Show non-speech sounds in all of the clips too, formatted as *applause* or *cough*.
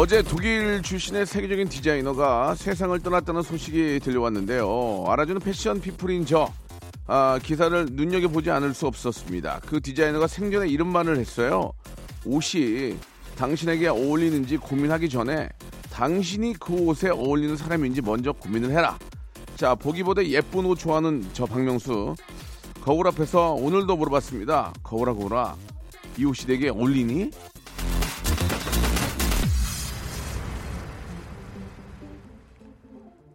어제 독일 출신의 세계적인 디자이너가 세상을 떠났다는 소식이 들려왔는데요. 알아주는 패션 피플인 저 아, 기사를 눈여겨보지 않을 수 없었습니다. 그 디자이너가 생전에 이런 말을 했어요. 옷이 당신에게 어울리는지 고민하기 전에 당신이 그 옷에 어울리는 사람인지 먼저 고민을 해라. 자, 보기보다 예쁜 옷 좋아하는 저 박명수. 거울 앞에서 오늘도 물어봤습니다. 거울아, 거울아. 이 옷이 내게 어울리니?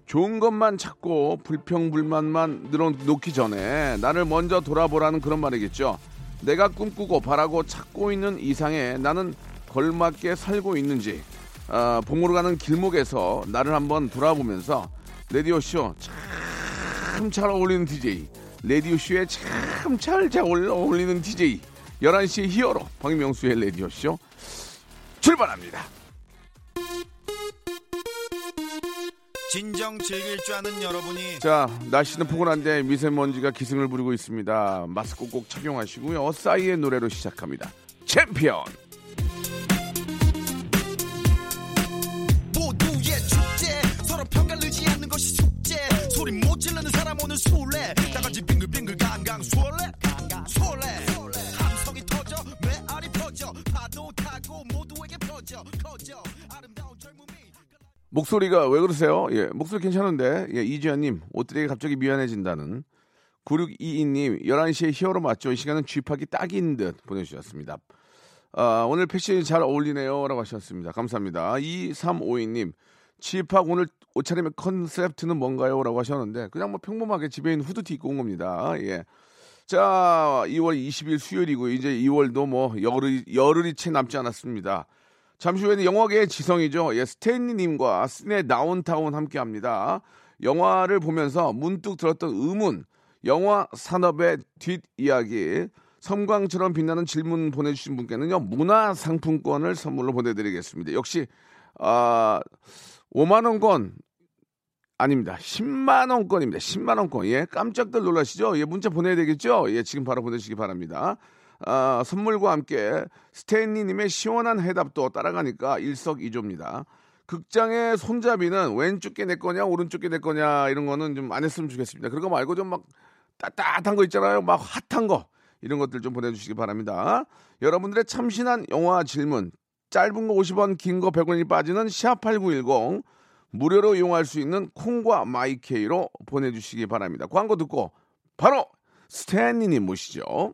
좋은 것만 찾고 불평불만만 늘어놓기 전에 나를 먼저 돌아보라는 그런 말이겠죠. 내가 꿈꾸고 바라고 찾고 있는 이상에 나는 걸맞게 살고 있는지 아, 봄으로 가는 길목에서 나를 한번 돌아보면서 레디오쇼 참 잘 어울리는 DJ 레디오쇼에 참 잘 잘 어울리는 DJ 11시의 히어로 박명수의 레디오쇼 출발합니다. 진정 즐길 줄 아는 여러분이 자, 날씨는 포근한데 미세먼지가 기승을 부리고 있습니다. 마스크 꼭 착용하시고요. 싸이의 노래로 시작합니다. 챔피언! 모두의 축제 서로 편가르지 않는 것이 숙제 소리 못 지르는 사람 오늘 술래 다 같이 빙글빙글 강강 수월래 목소리가 왜 그러세요? 예, 목소리 괜찮은데. 예, 이지현님, 옷들이 갑자기 미안해진다는. 9622님, 11시에 히어로 맞죠? 이 시간은 쥐파기 딱인 듯 보내주셨습니다. 아, 오늘 패션이 잘 어울리네요. 라고 하셨습니다. 감사합니다. 2352님, 쥐팍 오늘 옷차림의 컨셉트는 뭔가요? 라고 하셨는데, 그냥 뭐 평범하게 집에 있는 후드티 입고 온 겁니다. 예. 자, 2월 20일 수요일이고, 이제 2월도 뭐 열흘이, 열흘이 채 남지 않았습니다. 잠시 후에는 영화계의 지성이죠. 예, 스탠리님과 스네 다운타운 함께 합니다. 영화를 보면서 문득 들었던 의문, 영화 산업의 뒷이야기, 섬광처럼 빛나는 질문 보내주신 분께는요, 문화상품권을 선물로 보내드리겠습니다. 역시, 아, 5만원권, 아닙니다. 10만원권입니다. 10만원권. 예, 깜짝들 놀라시죠? 예, 문자 보내야 되겠죠? 예, 지금 바로 보내시기 바랍니다. 아, 선물과 함께 스탠리님의 시원한 해답도 따라가니까 일석이조입니다. 극장의 손잡이는 왼쪽 게 내 거냐 오른쪽 게 내 거냐 이런 거는 좀 안 했으면 좋겠습니다. 그런 거 말고 좀 막 따뜻한 거 있잖아요. 막 핫한 거 이런 것들 좀 보내주시기 바랍니다. 여러분들의 참신한 영화 질문 짧은 거 50원 긴 거 100원이 빠지는 샵8910 무료로 이용할 수 있는 콩과 마이케이로 보내주시기 바랍니다. 광고 듣고 바로 스탠리님 모시죠.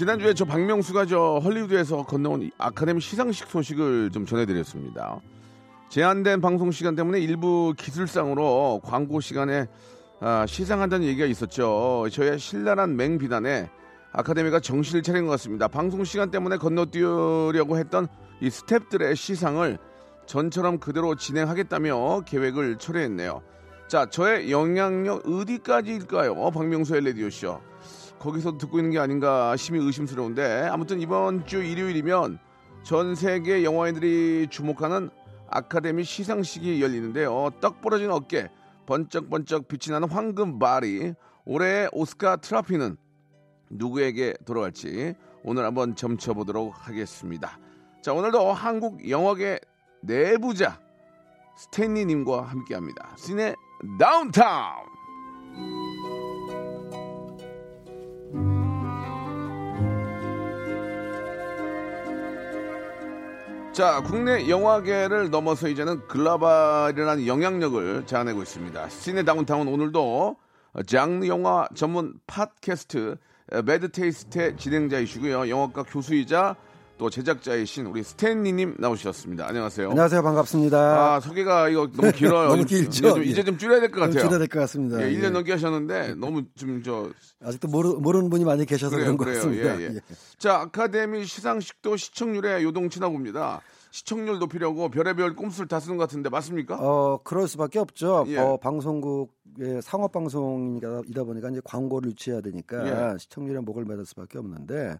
지난주에 저 박명수가 저 헐리우드에서 건너온 이 아카데미 시상식 소식을 좀 전해드렸습니다. 제한된 방송 시간 때문에 일부 기술상으로 광고 시간에 아, 시상한다는 얘기가 있었죠. 저의 신랄한 맹비난에 아카데미가 정신을 차린 것 같습니다. 방송 시간 때문에 건너뛰려고 했던 이 스탭들의 시상을 전처럼 그대로 진행하겠다며 계획을 철회했네요. 자, 저의 영향력 어디까지일까요? 박명수의 레디오쇼. 거기서 듣고 있는 게 아닌가 심히 의심스러운데 아무튼 이번 주 일요일이면 전 세계 영화인들이 주목하는 아카데미 시상식이 열리는데요. 떡 부러진 어깨, 번쩍번쩍 빛이 나는 황금 발이 올해의 오스카 트로피는 누구에게 돌아갈지 오늘 한번 점쳐보도록 하겠습니다. 자 오늘도 한국 영화계 내부자 스탠리님과 함께합니다. 시네 다운타운. 자, 국내 영화계를 넘어서 이제는 글로벌이라는 영향력을 자아내고 있습니다. 시네 다운타운 오늘도 장르 영화 전문 팟캐스트 매드 테이스트의 진행자이시고요. 영화과 교수이자 또 제작자이신 우리 스탠리님 나오셨습니다. 안녕하세요. 안녕하세요. 반갑습니다. 아, 소개가 이거 너무 길어요. *laughs* 너무 이제 길죠? 좀, 이제 좀 줄여야 될 것 같아요. 줄여야 될 것 같습니다. 예, 1년 예. 넘게 하셨는데 너무 좀 저 아직도 모르, 모르는 분이 많이 계셔서 그래요, 그런 것 그래요. 같습니다. 예, 예. 예. 자, 아카데미 시상식도 시청률에 요동치나 봅니다. 시청률 높이려고 별의별 꼼수를 다 쓰는 것 같은데 맞습니까? 어, 그럴 수밖에 없죠. 예. 어, 방송국의 상업 방송이다 보니까 이제 광고를 유치해야 되니까 예. 시청률에 목을 매달 수밖에 없는데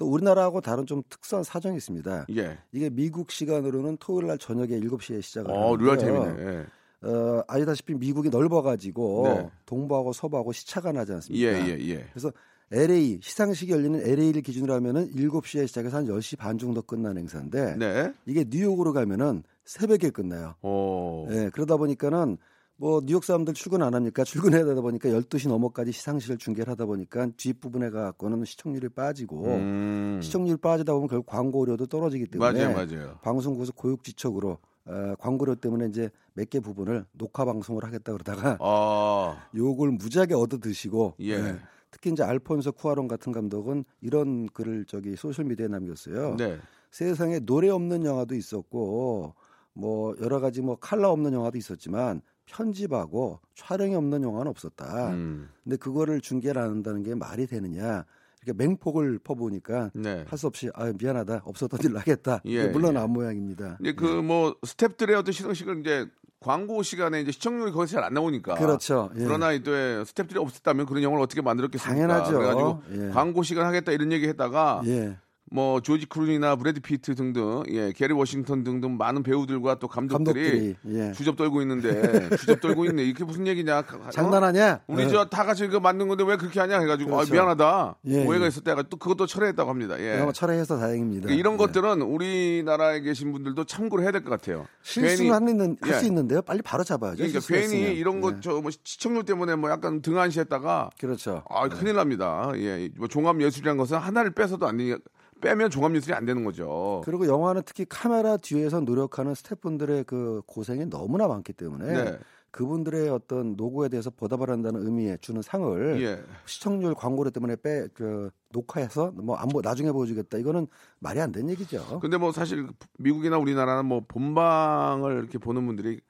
또 우리나라하고 다른 좀 특수한 사정이 있습니다. 예. 이게 미국 시간으로는 토요일 날 저녁에 7시에 시작을 어, 하는데요. 리얼타임이네. 예. 어, 아시다시피 미국이 넓어가지고 네. 동부하고 서부하고 시차가 나지 예, 않습니까? 예, 예. 그래서 LA 시상식이 열리는 LA를 기준으로 하면은 7시에 시작해서 한 10시 반 정도 끝난 행사인데 네. 이게 뉴욕으로 가면은 새벽에 끝나요. 오. 예, 그러다 보니까는 뭐 뉴욕 사람들 출근 안 합니까? 출근해야 되다 보니까 12시 넘어까지 시상식을 중계를 하다 보니까 뒷부분에 갖고는 시청률이 빠지고 음. 시청률 빠지다 보면 결국 광고료도 떨어지기 때문에 맞아요, 맞아요. 방송국에서 고육지책으로 어, 광고료 때문에 이제 몇 개 부분을 녹화 방송을 하겠다 그러다가 아, *laughs* 욕을 무지하게 얻어 드시고 예. 특히 이제 알폰소 쿠아론 같은 감독은 이런 글을 저기 소셜 미디어에 남겼어요. 네. 세상에 노래 없는 영화도 있었고 뭐 여러 가지 뭐 칼라 없는 영화도 있었지만 편집하고 촬영이 없는 영화는 없었다. 음. 근데 그거를 중계를 안 한다는 게 말이 되느냐? 이렇게 맹폭을 퍼보니까 네. 할수 없이 아 미안하다 없었던 일을 하겠다. 예, 물론 예. 안 모양입니다. 이제 그뭐 스탭들의 어떤 시상식을 이제 광고 시간에 이제 시청률이 거기서 잘 안 나오니까. 그렇죠. 예. 그러나 또 스탭들이 없었다면 그런 영화를 어떻게 만들었겠습니까? 당연하죠. 그래가지고 예. 광고 시간 하겠다 이런 얘기 했다가 예. 뭐 조지 크루니나 브래드 피트 등등, 예, 케리 워싱턴 등등 많은 배우들과 또 감독들이, 감독들이 예. 주접 떨고 있는데 주접 떨고 있네. 이게 무슨 얘기냐? 어? 장난하냐? 우리 어. 저다 같이 이거 만든 건데 왜 그렇게 하냐 해가지고 그렇죠. 아, 미안하다 예, 오해가 예. 있었다 해가지고 또 그것도 철회했다고 합니다. 예. 철회해서 다행입니다. 그러니까 이런 예. 것들은 우리나라에 계신 분들도 참고를 해야 될 것 같아요. 실수는 하는 할수 예. 있는데요. 빨리 바로 잡아야죠. 그러니까. 괜히 이런 예. 것저뭐 시청률 때문에 뭐 약간 등한시했다가 그렇죠. 아 큰일 납니다. 예, 뭐 종합 예술이라는 것은 하나를 빼서도 안 되니 빼면 종합 예술이 안 되는 거죠. 그리고 영화는 특히 카메라 뒤에서 노력하는 스태프분들의 그 고생이 너무나 많기 때문에 네. 그분들의 어떤 노고에 대해서 보답을 한다는 의미에 주는 상을 예. 시청률 광고료 때문에 빼 그 녹화해서 뭐 안 보 나중에 보여주겠다 이거는 말이 안 되는 얘기죠. 근데 뭐 사실 미국이나 우리나라는 뭐 본방을 이렇게 보는 분들이 아,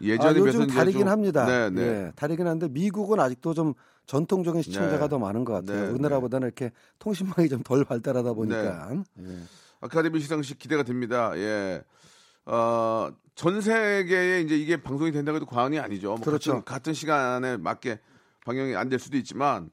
예전에 비해서 요즘 다르긴 좀- 합니다. 네, 네. 예, 다르긴 한데 미국은 아직도 좀 전통적인 시청자가 네. 더 많은 것 같아요. 네, 우리나라보다는 이렇게 통신망이 좀 덜 발달하다 보니까 예. 아카데미 시상식 기대가 됩니다. 예. 어, 전 세계에 이제 이게 방송이 된다고 해도 과언이 아니죠. 뭐 그렇죠. 같은, 같은 시간에 맞게 방영이 안 될 수도 있지만,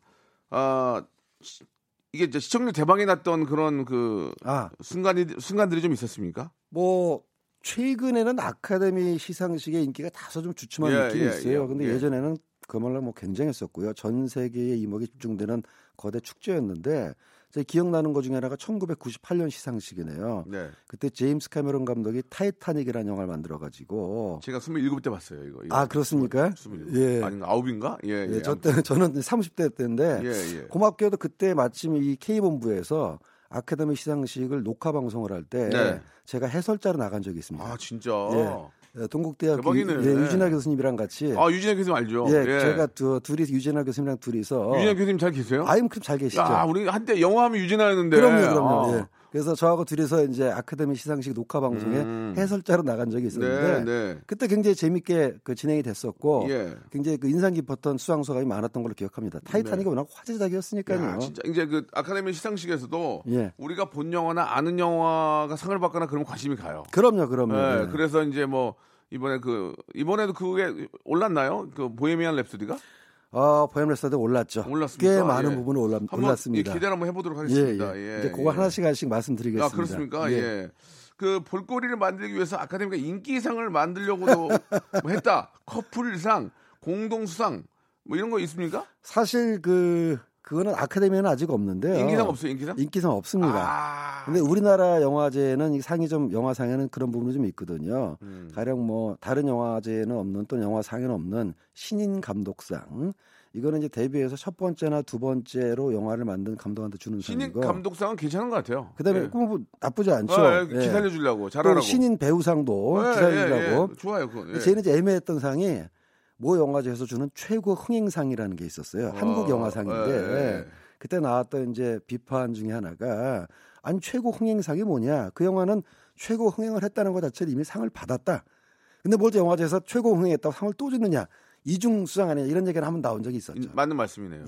어, 시- 이게 이제 시청률 대박이 났던 그런 그 아, 순간이, 순간들이 좀 있었습니까? 뭐 최근에는 아카데미 시상식의 인기가 다소 좀 주춤한 예, 느낌이 예, 있어요. 예, 근데 예. 예. 전에는 그말로 뭐 굉장했었고요. 전 세계의 이목이 집중되는 거대 축제였는데 제 기억나는 것 중에 하나가 1998년 시상식이네요. 네. 그때 제임스 카메론 감독이 타이타닉이라는 영화를 만들어 가지고 제가 27때 봤어요, 이거. 이거. 아 그렇습니까? 27. 예. 아닌가? 아홉인가? 예, 예, 예. 저 때는 *laughs* 저는 30대 때인데 예, 예. 고맙게도 그때 마침 이 K본부에서 아카데미 시상식을 녹화 방송을 할때 네. 제가 해설자로 나간 적이 있습니다. 아, 진짜. 예. 예. 유, 예, 유지나 교수님이랑 같이 아, 유지나 교수님 알죠? 예, 제가 두, 둘이 유지나 교수님이랑 둘이서 유지나 교수님 잘 계세요? 아이 그럼 잘 계시죠? 야, 우리 한때 영화하면 유지나였는데. 그럼요, 그럼요. 아. 예. 그래서 저하고 둘이서 이제 아카데미 시상식 녹화 방송에 음. 해설자로 나간 적이 있었는데 네, 네. 그때 굉장히 재밌게 그 진행이 됐었고 예. 굉장히 그 인상 깊었던 수상 소감이 많았던 걸로 기억합니다. 타이타닉이 워낙 화제작이었으니까요. 네. 야, 진짜 이제 그 아카데미 시상식에서도 예. 우리가 본 영화나 아는 영화가 상을 받거나 그러면 관심이 가요. 그럼요, 그럼요. 예, 예. 그래서 이제 뭐 이번에 그 이번에도 그게 올랐나요? 그 보헤미안 랩소디가 어, 보헤미안 랩소디 올랐죠. 올랐습니까? 꽤 많은 예. 부분이 올랐, 한번 올랐습니다. 예, 기대를 한번 해보도록 예, 하겠습니다. 예. 예, 이제 그거 예. 하나씩 하나씩 말씀드리겠습니다. 아 그렇습니까? 예. 그 볼거리를 만들기 위해서 아카데미가 인기상을 만들려고도 *laughs* 뭐 했다. 커플상, 공동수상 뭐 이런 거 있습니까? 사실 그 그거는 아카데미에는 아직 없는데요. 인기상 없어요, 인기상? 인기상 없습니다. 아, 근데 우리나라 영화제는 이 상이 좀 영화상에는 그런 부분이 좀 있거든요. 음. 가령 뭐 다른 영화제에는 없는 또 영화상에는 없는 신인 감독상 이거는 이제 데뷔해서 첫 번째나 두 번째로 영화를 만든 감독한테 주는 신인 상이고. 감독상은 괜찮은 것 같아요. 그다음에 예. 뭐 나쁘지 않죠. 아, 예, 예. 기살려주려고 또 잘하라고. 신인 배우상도 예, 기살리라고. 예, 예. 좋아요, 그건. 예. 쟤는 이제 애매했던 상이 모 영화제에서 주는 최고 흥행상이라는 게 있었어요. 한국 영화상인데 예, 예. 그때 나왔던 이제 비판 중에 하나가 아니 최고 흥행상이 뭐냐? 그 영화는 최고 흥행을 했다는 것 자체를 이미 상을 받았다. 근데 뭘 영화제에서 최고 흥행했다고 상을 또 주느냐? 이중 수상 아니냐 이런 얘기를 한번 나온 적이 있었죠. 음, 맞는 말씀이네요.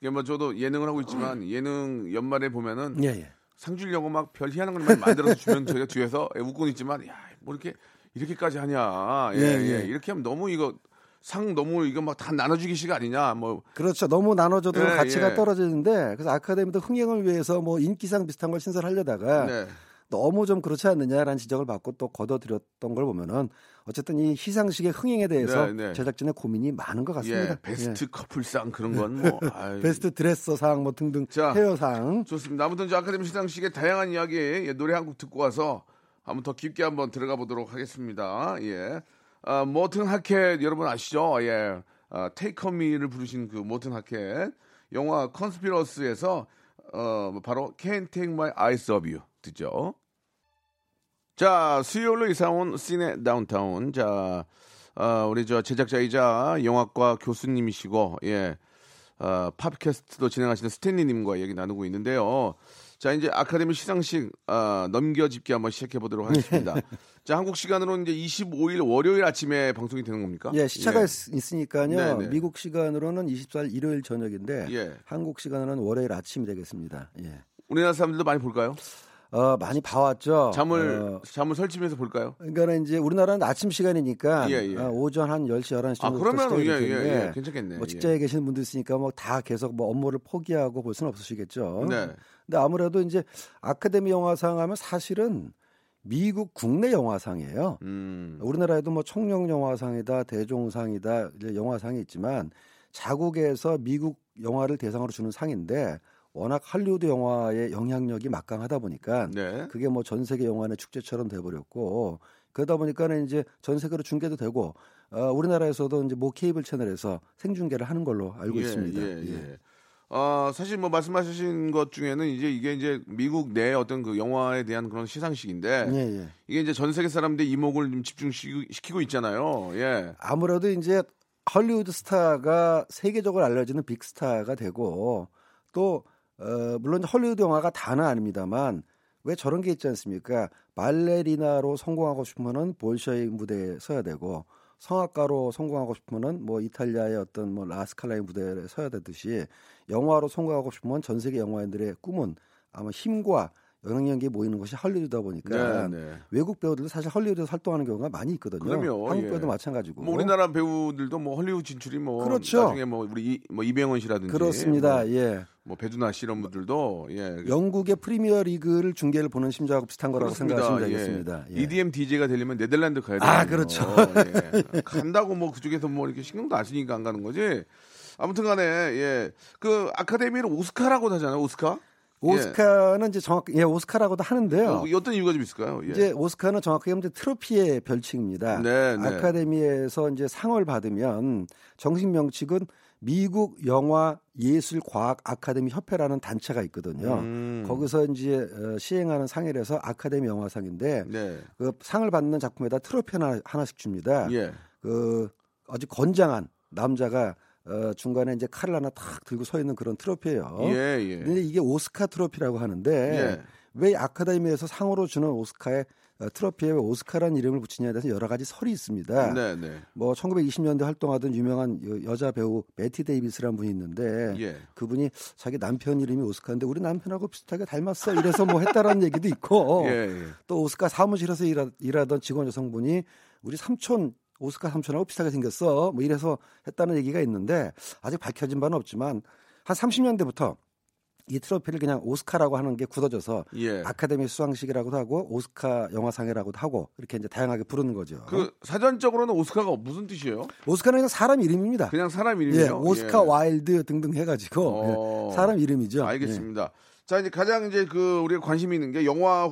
이게 뭐 저도 예능을 하고 있지만 예능 연말에 보면은 예, 예. 상 주려고 막 별 희한한 걸 많이 만들어서 주면 저희가 뒤에서 웃고는 있지만 야 뭐 이렇게 이렇게까지 하냐 예, 예, 예. 예. 이렇게 하면 너무 이거 상 너무 이거 막 다 나눠주기식 아니냐 뭐 그렇죠. 너무 나눠줘도 예, 가치가 예. 떨어지는데 그래서 아카데미도 흥행을 위해서 뭐 인기상 비슷한 걸 신설하려다가 네. 너무 좀 그렇지 않느냐라는 지적을 받고 또 걷어들였던 걸 보면은 어쨌든 이 시상식의 흥행에 대해서 네, 네. 제작진의 고민이 많은 것 같습니다. 예, 베스트 예. 커플상 그런 건 *laughs* 뭐 베스트 드레서상 뭐 등등 자. 헤어상 좋습니다. 아무튼 저 아카데미 시상식의 다양한 이야기 예, 노래 한 곡 듣고 와서 한번 더 깊게 한번 들어가 보도록 하겠습니다. 예. 아, 모튼 하켓 여러분 아시죠? 예. 아, 테이크 미를 부르신 그 모튼 하켓 영화 컨스피러스에서 어 바로 Can't Take My Eyes Off You 듣죠. 자, 수요일로 이사 온 시네 다운타운. 자, 아, 우리 저 제작자이자 영화과 교수님이시고, 예, 아, 팝캐스트도 진행하시는 스탠리님과 얘기 나누고 있는데요. 자, 이제 아카데미 시상식 아, 넘겨짚기 한번 시작해 보도록 하겠습니다. *laughs* 자, 한국 시간으로는 이제 25일 월요일 아침에 방송이 되는 겁니까? 예, 시차가 예. 있, 있으니까요. 네, 네. 미국 시간으로는 24일 일요일 저녁인데 예. 한국 시간으로는 월요일 아침이 되겠습니다. 예. 우리나라 사람들도 많이 볼까요? 어, 많이 봐왔죠. 잠을 어, 잠을 설치면서 볼까요? 그러니까는 이제 우리나라는 아침 시간이니까 예, 예. 아, 오전 한 10시, 11시 아, 정도 그러면 예, 예, 예, 괜찮겠네. 뭐 예. 직장에 계시는 분들 있으니까 뭐 다 계속 뭐 업무를 포기하고 볼 수는 없으시겠죠. 네. 근데 아무래도 이제 아카데미 영화상 하면 사실은 미국 국내 영화상이에요. 음. 우리나라에도 뭐 청룡 영화상이다, 대종상이다, 이제 영화상이 있지만 자국에서 미국 영화를 대상으로 주는 상인데 워낙 할리우드 영화의 영향력이 막강하다 보니까 네. 그게 뭐 전 세계 영화의 축제처럼 돼버렸고 그러다 보니까는 이제 전 세계로 중계도 되고 어, 우리나라에서도 이제 모 케이블 채널에서 생중계를 하는 걸로 알고 예, 있습니다. 예, 예. 어, 사실 뭐 말씀하신 것 중에는 이제 이게 이제 미국 내 어떤 그 영화에 대한 그런 시상식인데 예, 예. 이게 이제 전 세계 사람들 이목을 좀 집중시키고 있잖아요. 예. 아무래도 이제 헐리우드 스타가 세계적으로 알려지는 빅스타가 되고 또 어, 물론 헐리우드 영화가 다는 아닙니다만 왜 저런 게 있지 않습니까? 발레리나로 성공하고 싶으면은 볼셔이 무대에 서야 되고 성악가로 성공하고 싶으면은 뭐 이탈리아의 어떤 뭐 라스칼라의 무대에 서야 되듯이 영화로 성공하고 싶으면 전 세계 영화인들의 꿈은 아마 힘과 영향력이 모이는 것이 헐리우드다 보니까 네, 네. 외국 배우들도 사실 헐리우드에서 활동하는 경우가 많이 있거든요. 그럼요, 한국 예. 배우도 마찬가지고. 뭐 우리나라 배우들도 뭐 헐리우드 진출이 뭐 그렇죠. 나중에 뭐 우리 이, 뭐 이병헌 씨라든지 그렇습니다. 뭐, 예. 뭐 배두나 씨 이런 분들도 예. 영국의 프리미어 리그를 중계를 보는 심정하고 비슷한 거라고 생각하시면 되겠습니다. 예. 예. EDM DJ가 되려면 네덜란드 가야 돼요. 아, 그렇죠. 예. *laughs* 간다고 뭐 그쪽에서 뭐 이렇게 신경도 안 쓰니까 안 가는 거지. 아무튼간에 예. 그 아카데미를 오스카라고 하잖아요. 오스카. 오스카는 이제 정확 예 오스카라고도 하는데요. 예. 어떤 이유가 좀 있을까요? 예. 이제 오스카는 정확하게 이제 트로피의 별칭입니다. 네, 네. 아카데미에서 이제 상을 받으면 정식 명칭은 미국 영화 예술 과학 아카데미 협회라는 단체가 있거든요. 음. 거기서 이제 어, 시행하는 상이라서 아카데미 영화상인데 네. 그 상을 받는 작품에다 트로피 하나 하나씩 줍니다. 예. 그 아주 건장한 남자가 어, 중간에 이제 칼을 하나 탁 들고 서 있는 그런 트로피예요. 예, 예. 근데 이게 오스카 트로피라고 하는데 예. 왜 아카데미에서 상으로 주는 오스카에 어, 트로피에 왜 오스카라는 이름을 붙이냐에 대해서 여러 가지 설이 있습니다. 네, 네. 뭐 1920년대 활동하던 유명한 여- 여자 배우 베티 데이비스라는 분이 있는데 예. 그분이 자기 남편 이름이 오스카인데 우리 남편하고 비슷하게 닮았어 이래서 뭐 했다라는 *laughs* 얘기도 있고 예, 예. 또 오스카 사무실에서 일하, 일하던 직원 여성분이 우리 삼촌 오스카 삼촌하고 비슷하게 생겼어 뭐 이래서 했다는 얘기가 있는데 아직 밝혀진 바는 없지만 한 30년대부터 이 트로피를 그냥 오스카라고 하는 게 굳어져서 예. 아카데미 수상식이라고도 하고 오스카 영화상이라고도 하고 이렇게 이제 다양하게 부르는 거죠. 그 사전적으로는 오스카가 무슨 뜻이에요? 오스카는 그냥 사람 이름입니다. 그냥 사람 이름이요? 예, 오스카 와일드 등등 해가지고 어. 예, 사람 이름이죠. 알겠습니다. 자 이제 가장 이제 그 우리가 관심 있는 게 영화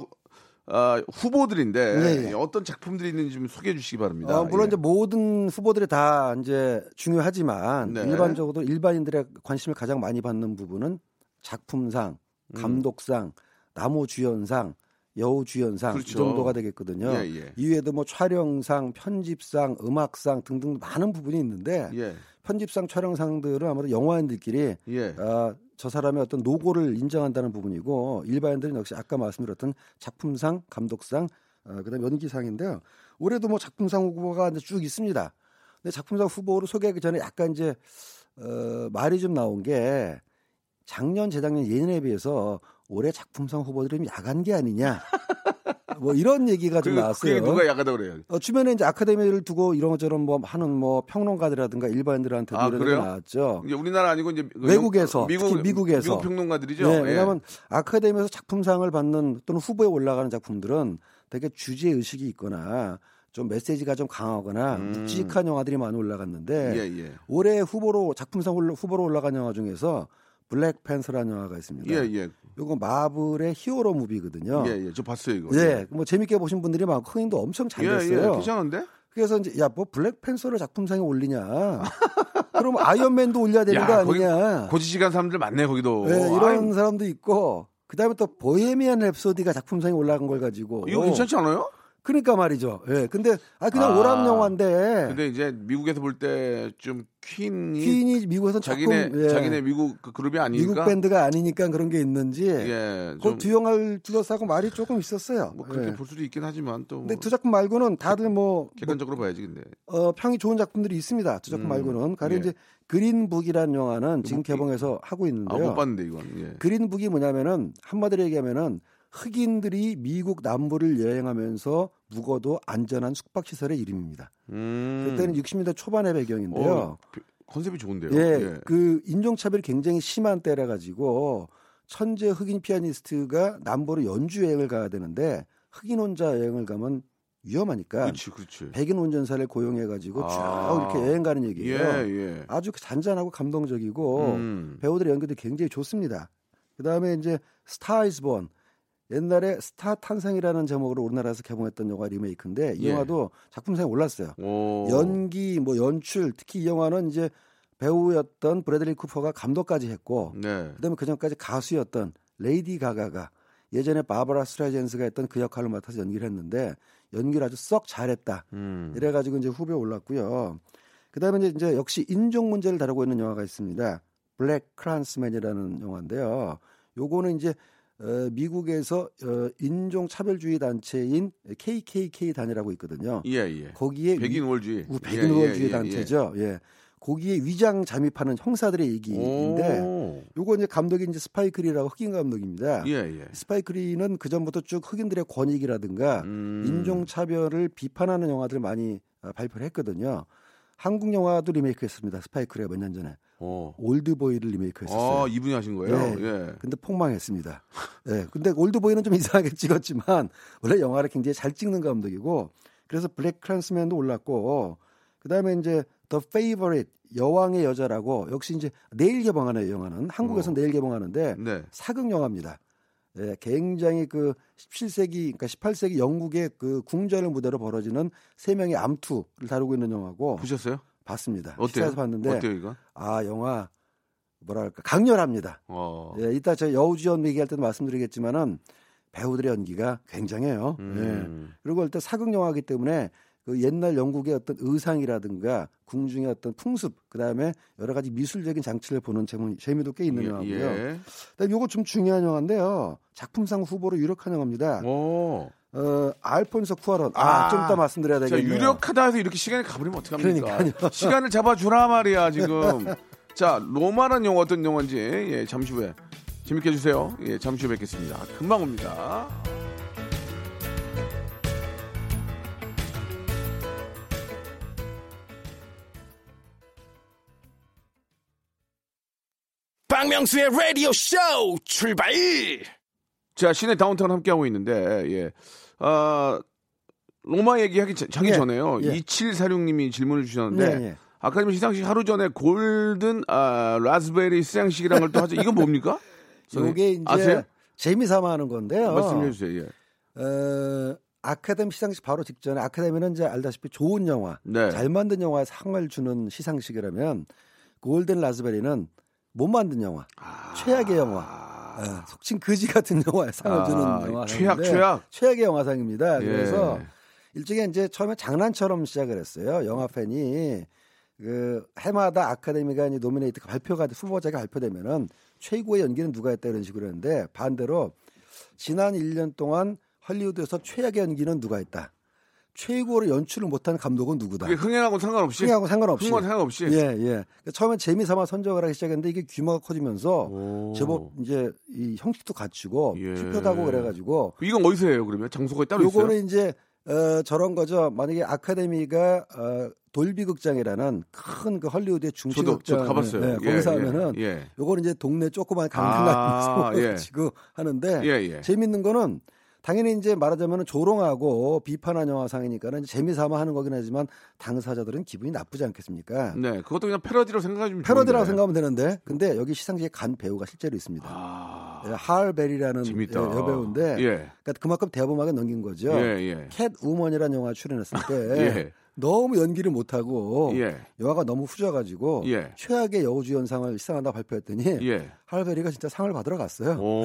아, 후보들인데 예, 예. 어떤 작품들이 있는지 좀 소개해 주시기 바랍니다. 어, 물론 예. 이제 모든 후보들이 다 이제 중요하지만 네. 일반적으로 일반인들의 관심을 가장 많이 받는 부분은 작품상, 음. 감독상, 남우 주연상, 여우 주연상 이 그렇죠. 정도가 되겠거든요. 예, 예. 이외에도 뭐 촬영상, 편집상, 음악상 등등 많은 부분이 있는데 예. 편집상, 촬영상들은 아무래도 영화인들끼리 예. 아, 저 사람의 어떤 노고를 인정한다는 부분이고 일반인들은 역시 아까 말씀드렸던 작품상, 감독상, 어, 그다음 에 연기상인데요. 올해도 뭐 작품상 후보가 이제 쭉 있습니다. 근데 작품상 후보를 소개하기 전에 약간 이제 어, 말이 좀 나온 게 작년, 재작년, 예년에 비해서 올해 작품상 후보들이 좀 야간 게 아니냐. 뭐 이런 얘기가 좀 그, 나왔어요. 그게 누가 약하다 그래요? 어, 주변에 이제 아카데미를 두고 이런저런 뭐 하는 뭐 평론가들이라든가 일반인들한테도 아, 이런 얘기 그래요? 나왔죠. 이제 우리나라 아니고 이제 그 외국에서, 미국 특히 미국에서. 미국 평론가들이죠. 네, 예. 왜냐하면 아카데미에서 작품상을 받는 또는 후보에 올라가는 작품들은 되게 주제 의식이 있거나 좀 메시지가 좀 강하거나 음. 묵직한 영화들이 많이 올라갔는데 예, 예. 올해 후보로 작품상 후보로 올라간 영화 중에서 블랙팬서라는 영화가 있습니다. 예, 예. 요거 마블의 히어로 무비거든요. 예, 예. 저 봤어요, 이거. 예, 뭐 재밌게 보신 분들이 많고 흥행도 엄청 잘 예, 됐어요. 예. 괜찮은데? 그래서 이제 야 뭐 블랙팬서를 작품상에 올리냐? *laughs* 그럼 아이언맨도 올려야 되는 거 거기 아니냐? 고지식한 사람들 많네, 거기도. 네, 이런 아이, 사람도 있고 그다음에 또 보헤미안 랩소디가 작품상에 올라간 걸 가지고 이거 괜찮지 않아요? 그러니까 말이죠. 예. 근데 아 그냥 아, 오락 영화인데 근데 이제 미국에서 볼 때 좀 퀸이 퀸이 미국에서 자기네 작품 예, 자기네 미국 그 그룹이 아니니까 미국 밴드가 아니니까 그런 게 있는지 예, 그좀두 영화를 둘러싸고 말이 조금 있었어요. 뭐 그렇게 예. 볼 수도 있긴 하지만 또 근데 뭐두 작품 말고는 다들 뭐, 객관적으로 봐야지 근데. 어, 평이 좋은 작품들이 있습니다. 두 작품 음, 말고는 가령 예. 이제 그린북이라는 영화는 지금 못- 개봉해서 하고 아, 있는데요. 못 봤는데 이건. 예. 그린북이 뭐냐면은 한마디로 얘기하면은 흑인들이 미국 남부를 여행하면서 묵어도 안전한 숙박시설의 이름입니다. 음. 그때는 60년대 초반의 배경인데요. 어, 비- 컨셉이 좋은데요. 예, 그 인종차별이 굉장히 심한 때라 가지고 천재 흑인 피아니스트가 남부로 연주 여행을 가야 되는데 흑인 혼자 여행을 가면 위험하니까 그렇지, 그렇지. 백인 운전사를 고용해 가지고 아. 쭉 이렇게 여행 가는 얘기예요. 예, 예. 아주 잔잔하고 감동적이고 음. 배우들의 연기도 굉장히 좋습니다. 그다음에 이제 Star Is Born 옛날에 스타 탄생이라는 제목으로 우리나라에서 개봉했던 영화 리메이크인데 이 예. 영화도 작품상에 올랐어요. 오. 연기 뭐 연출 특히 이 영화는 이제 배우였던 브래들리 쿠퍼가 감독까지 했고 네. 그다음에 그 전까지 가수였던 레이디 가가가 예전에 바브라 스트라이샌드가 했던 그 역할을 맡아서 연기를 했는데 연기를 아주 썩 잘했다. 음. 이래가지고 이제 후보에 올랐고요. 그다음에 이제, 역시 인종 문제를 다루고 있는 영화가 있습니다. BlacKkKlansman이라는 영화인데요. 요거는 이제 어, 미국에서 어, 인종 차별주의 단체인 KKK 단이라고 있거든요. 예, 예. 거기에 백인 우월주의. 우- 백인 우월주의 예, 예, 예, 단체죠. 예. 거기에 위장 잠입하는 형사들의 예. 얘기인데 오. 요거 이제 감독이 이제 스파이크리라고 흑인 감독입니다. 예, 예. 스파이크리는 그 전부터 쭉 흑인들의 권익이라든가 음. 인종 차별을 비판하는 영화들을 많이 어, 발표를 했거든요. 한국 영화도 리메이크했습니다. 스파이크리가 몇 년 전에 어. 올드보이를 리메이크했었어요. 아, 이분이 하신 거예요? 네. 예. 근데 폭망했습니다. 예. 근데 올드보이는 좀 이상하게 *laughs* 찍었지만 원래 영화를 굉장히 잘 찍는 감독이고 그래서 BlacKkKlansman도 올랐고 그다음에 이제 The Favourite 여왕의 여자라고 역시 이제 내일 개봉하는 이 영화는 한국에서 어. 내일 개봉하는데 네. 사극 영화입니다. 예, 굉장히 그 17세기, 그러니까 18세기 영국의 그 궁전을 무대로 벌어지는 세 명의 암투를 다루고 있는 영화고 보셨어요? 봤습니다. 어때요? 시사에서 봤는데 어때요, 이거? 아 영화 뭐랄까 강렬합니다. 어. 예, 이따 저 여우주연 얘기할 때도 말씀드리겠지만은 배우들의 연기가 굉장해요. 음. 예. 그리고 일단 사극 영화이기 때문에 그 옛날 영국의 어떤 의상이라든가 궁중의 어떤 풍습, 그 다음에 여러 가지 미술적인 장치를 보는 재미, 재미도 꽤 있는 영화고요. 예. 그다음에 요거 좀 중요한 영화인데요. 작품상 후보로 유력한 영화입니다. 오. 어, 알폰소 쿠아론. 아, 아, 좀 이따 말씀드려야 자, 되겠네요. 유력하다 해서 이렇게 시간이 가버리면 어떡합니까? 그러니까요. *laughs* 시간을 잡아주라 말이야, 지금. 자, 로마란 영화 어떤 영화인지, 예, 잠시 후에 재밌게 해주세요. 예, 잠시 후에 뵙겠습니다. 금방 옵니다. 박명수의 라디오 쇼 출발! 자, 시내 다운타운 함께하고 있는데, 예. 아, 로마 얘기하기 자- 자기 예, 전에요. 예. 2746님이 질문을 주셨는데, 네, 예. 아카데미 시상식 하루 전에 골든 아, 라즈베리 시상식이라는 걸 또 하죠. 이건 뭡니까? *laughs* 요게 이제 아세요? 재미삼아 하는 건데요. 말씀해 주세요. 예. 어, 아카데미 시상식 바로 직전에 아카데미는 이제 알다시피 좋은 영화, 네. 잘 만든 영화에 상을 주는 시상식이라면 골든 라즈베리는 못 만든 영화, 최악의 영화, 어, 속칭 거지 같은 영화에 상을 아, 주는 영화 최악, 최악? 최악의 영화상입니다. 예. 그래서 일종의 이제 처음에 장난처럼 시작을 했어요. 영화 팬이 그 해마다 아카데미가 이제 노미네이트 발표가 후보자가 발표되면은 최고의 연기는 누가 했다 이런 식으로 했는데 반대로 지난 1년 동안 헐리우드에서 최악의 연기는 누가 했다. 최고로 연출을 못한 감독은 누구다. 그게 흥행하고 상관없이 흥하고 상관없이. 흥하고 상관없이 예, 예. 그러니까 처음엔 재미 삼아 선정을 하기 시작했는데 이게 규모가 커지면서 오. 제법 이제 이 형식도 갖추고 예. 투표도 하고 그래가지고 이건 어디서 해요 그러면 장소가 따로 있어요? 요거는 이제 어, 저런 거죠. 만약에 아카데미가 어, 돌비 극장이라는 큰 그 헐리우드의 중심 저도 저 극장 가봤어요. 네, 예, 거기서 예, 하면은 예. 요거는 이제 동네 조그만 강당 아, 같은 예. 거 *laughs* 지고 하는데 예, 예. 재밌는 거는 당연히 이제 말하자면 조롱하고 비판한 영화상이니까는 재미삼아 하는 거긴 하지만 당사자들은 기분이 나쁘지 않겠습니까? 네, 그것도 그냥 패러디로 생각하시면 패러디라고. 생각하면 되는데 근데 여기 시상식에 간 배우가 실제로 있습니다. 아, 예, 하얼베리라는 재밌다. 예, 여배우인데 예, 그러니까 그만큼 대범하게 넘긴 거죠. 예, 예. 캣 우먼이라는 영화 출연했을 때 *laughs* 예. 너무 연기를 못하고 예. 영화가 너무 후져가지고 예. 최악의 여우주연상을 시상한다 발표했더니 예. 하얼베리가 진짜 상을 받으러 갔어요. 오,